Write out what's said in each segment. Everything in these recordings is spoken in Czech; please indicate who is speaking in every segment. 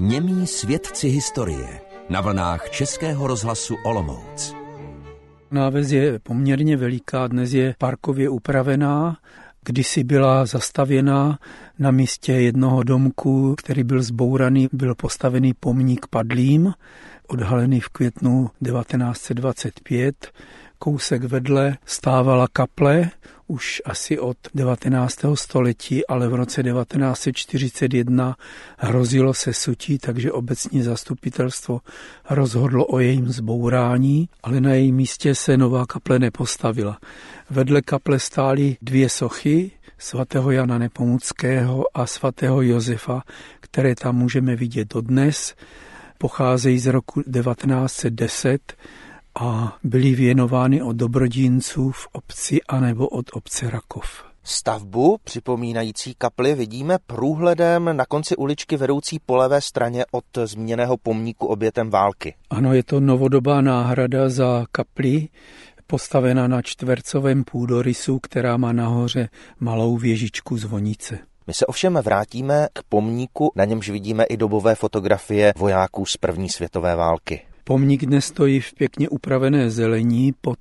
Speaker 1: Němí svědci historie na vlnách Českého rozhlasu Olomouc.
Speaker 2: Náves je poměrně veliká, dnes je parkově upravená, kdysi byla zastavěná na místě jednoho domku, který byl zbouraný, byl postavený pomník padlým, odhalený v květnu 1925. Kousek vedle stávala kaple, už asi od 19. století, ale v roce 1941 hrozilo se sutí, takže obecní zastupitelstvo rozhodlo o jejím zbourání, ale na jejím místě se nová kaple nepostavila. Vedle kaple stály dvě sochy, svatého Jana Nepomuckého a svatého Josefa, které tam můžeme vidět dodnes. Pocházejí z roku 1910 a byly věnovány od dobrodínců v obci anebo od obce Rakov.
Speaker 3: Stavbu připomínající kapli vidíme průhledem na konci uličky vedoucí po levé straně od zmíněného pomníku obětem války.
Speaker 2: Ano, je to novodobá náhrada za kapli, postavena na čtvercovém půdorysu, která má nahoře malou věžičku zvonice.
Speaker 3: My se ovšem vrátíme k pomníku, na němž vidíme i dobové fotografie vojáků z první světové války.
Speaker 2: Pomník dnes stojí v pěkně upravené zelení pod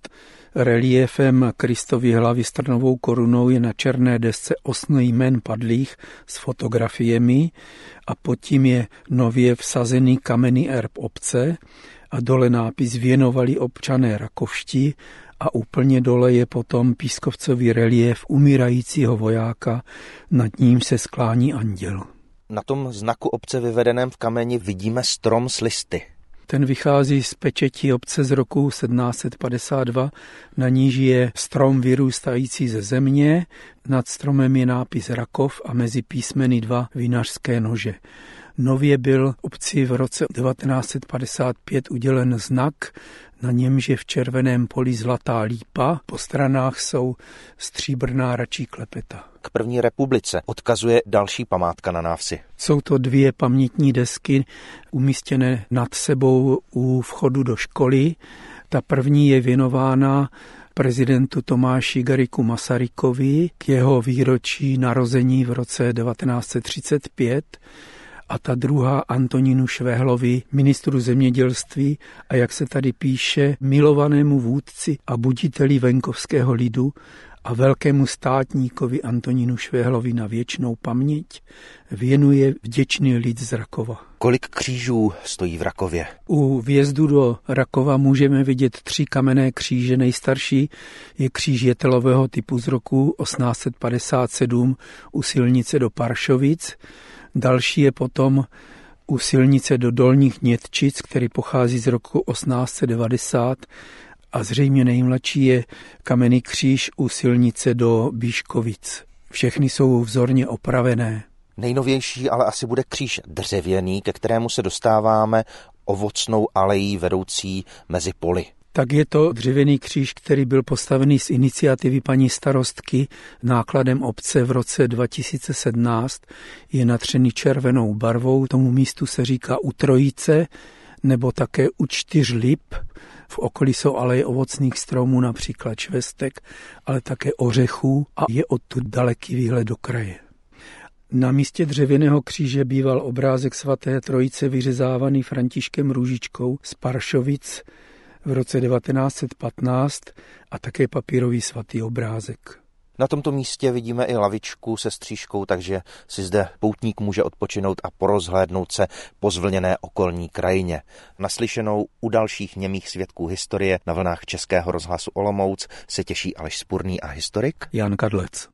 Speaker 2: reliefem Kristovy hlavy s trnovou korunou je na černé desce osm jmen padlých s fotografiemi a pod tím je nově vsazený kamenný erb obce a dole nápis věnovali občané Rakovští a úplně dole je potom pískovcový relief umírajícího vojáka, nad ním se sklání anděl.
Speaker 3: Na tom znaku obce vyvedeném v kameni vidíme strom s listy.
Speaker 2: Ten vychází z pečetí obce z roku 1752, na níž je strom vyrůstající ze země, nad stromem je nápis Rakov a mezi písmeny dva vinařské nože. Nově byl obci v roce 1955 udělen znak, na němž je v červeném poli zlatá lípa, po stranách jsou stříbrná račí klepeta.
Speaker 3: K první republice odkazuje další památka na návsi.
Speaker 2: Jsou to dvě pamětní desky umístěné nad sebou u vchodu do školy. Ta první je věnována prezidentu Tomáši Gariku Masarykovi k jeho výročí narození v roce 1935 a ta druhá Antonínu Švehlovi, ministru zemědělství a jak se tady píše, milovanému vůdci a buditeli venkovského lidu a velkému státníkovi Antonínu Švehlovi na věčnou paměť věnuje vděčný lid z Rakova.
Speaker 3: Kolik křížů stojí v Rakově?
Speaker 2: U vjezdu do Rakova můžeme vidět tři kamenné kříže. Nejstarší je kříž jetelového typu z roku 1857 u silnice do Paršovic. Další je potom u silnice do Dolních Nětčic, který pochází z roku 1890 a zřejmě nejmladší je kamenný kříž u silnice do Bíškovic. Všechny jsou vzorně opravené.
Speaker 3: Nejnovější ale asi bude kříž dřevěný, ke kterému se dostáváme ovocnou alejí vedoucí mezi poli
Speaker 2: tak je to dřevěný kříž, který byl postavený z iniciativy paní starostky nákladem obce v roce 2017. Je natřený červenou barvou, tomu místu se říká u Trojice nebo také u čtyř lip. V okolí jsou aleje ovocných stromů, například čvestek, ale také ořechů a je odtud daleký výhled do kraje. Na místě dřevěného kříže býval obrázek svaté trojice vyřezávaný Františkem Růžičkou z Paršovic v roce 1915 a také papírový svatý obrázek.
Speaker 3: Na tomto místě vidíme i lavičku se střížkou, takže si zde poutník může odpočinout a porozhlédnout se po zvlněné okolní krajině. Naslyšenou u dalších němých svědků historie na vlnách Českého rozhlasu Olomouc se těší Aleš Spurný a historik
Speaker 2: Jan Kadlec.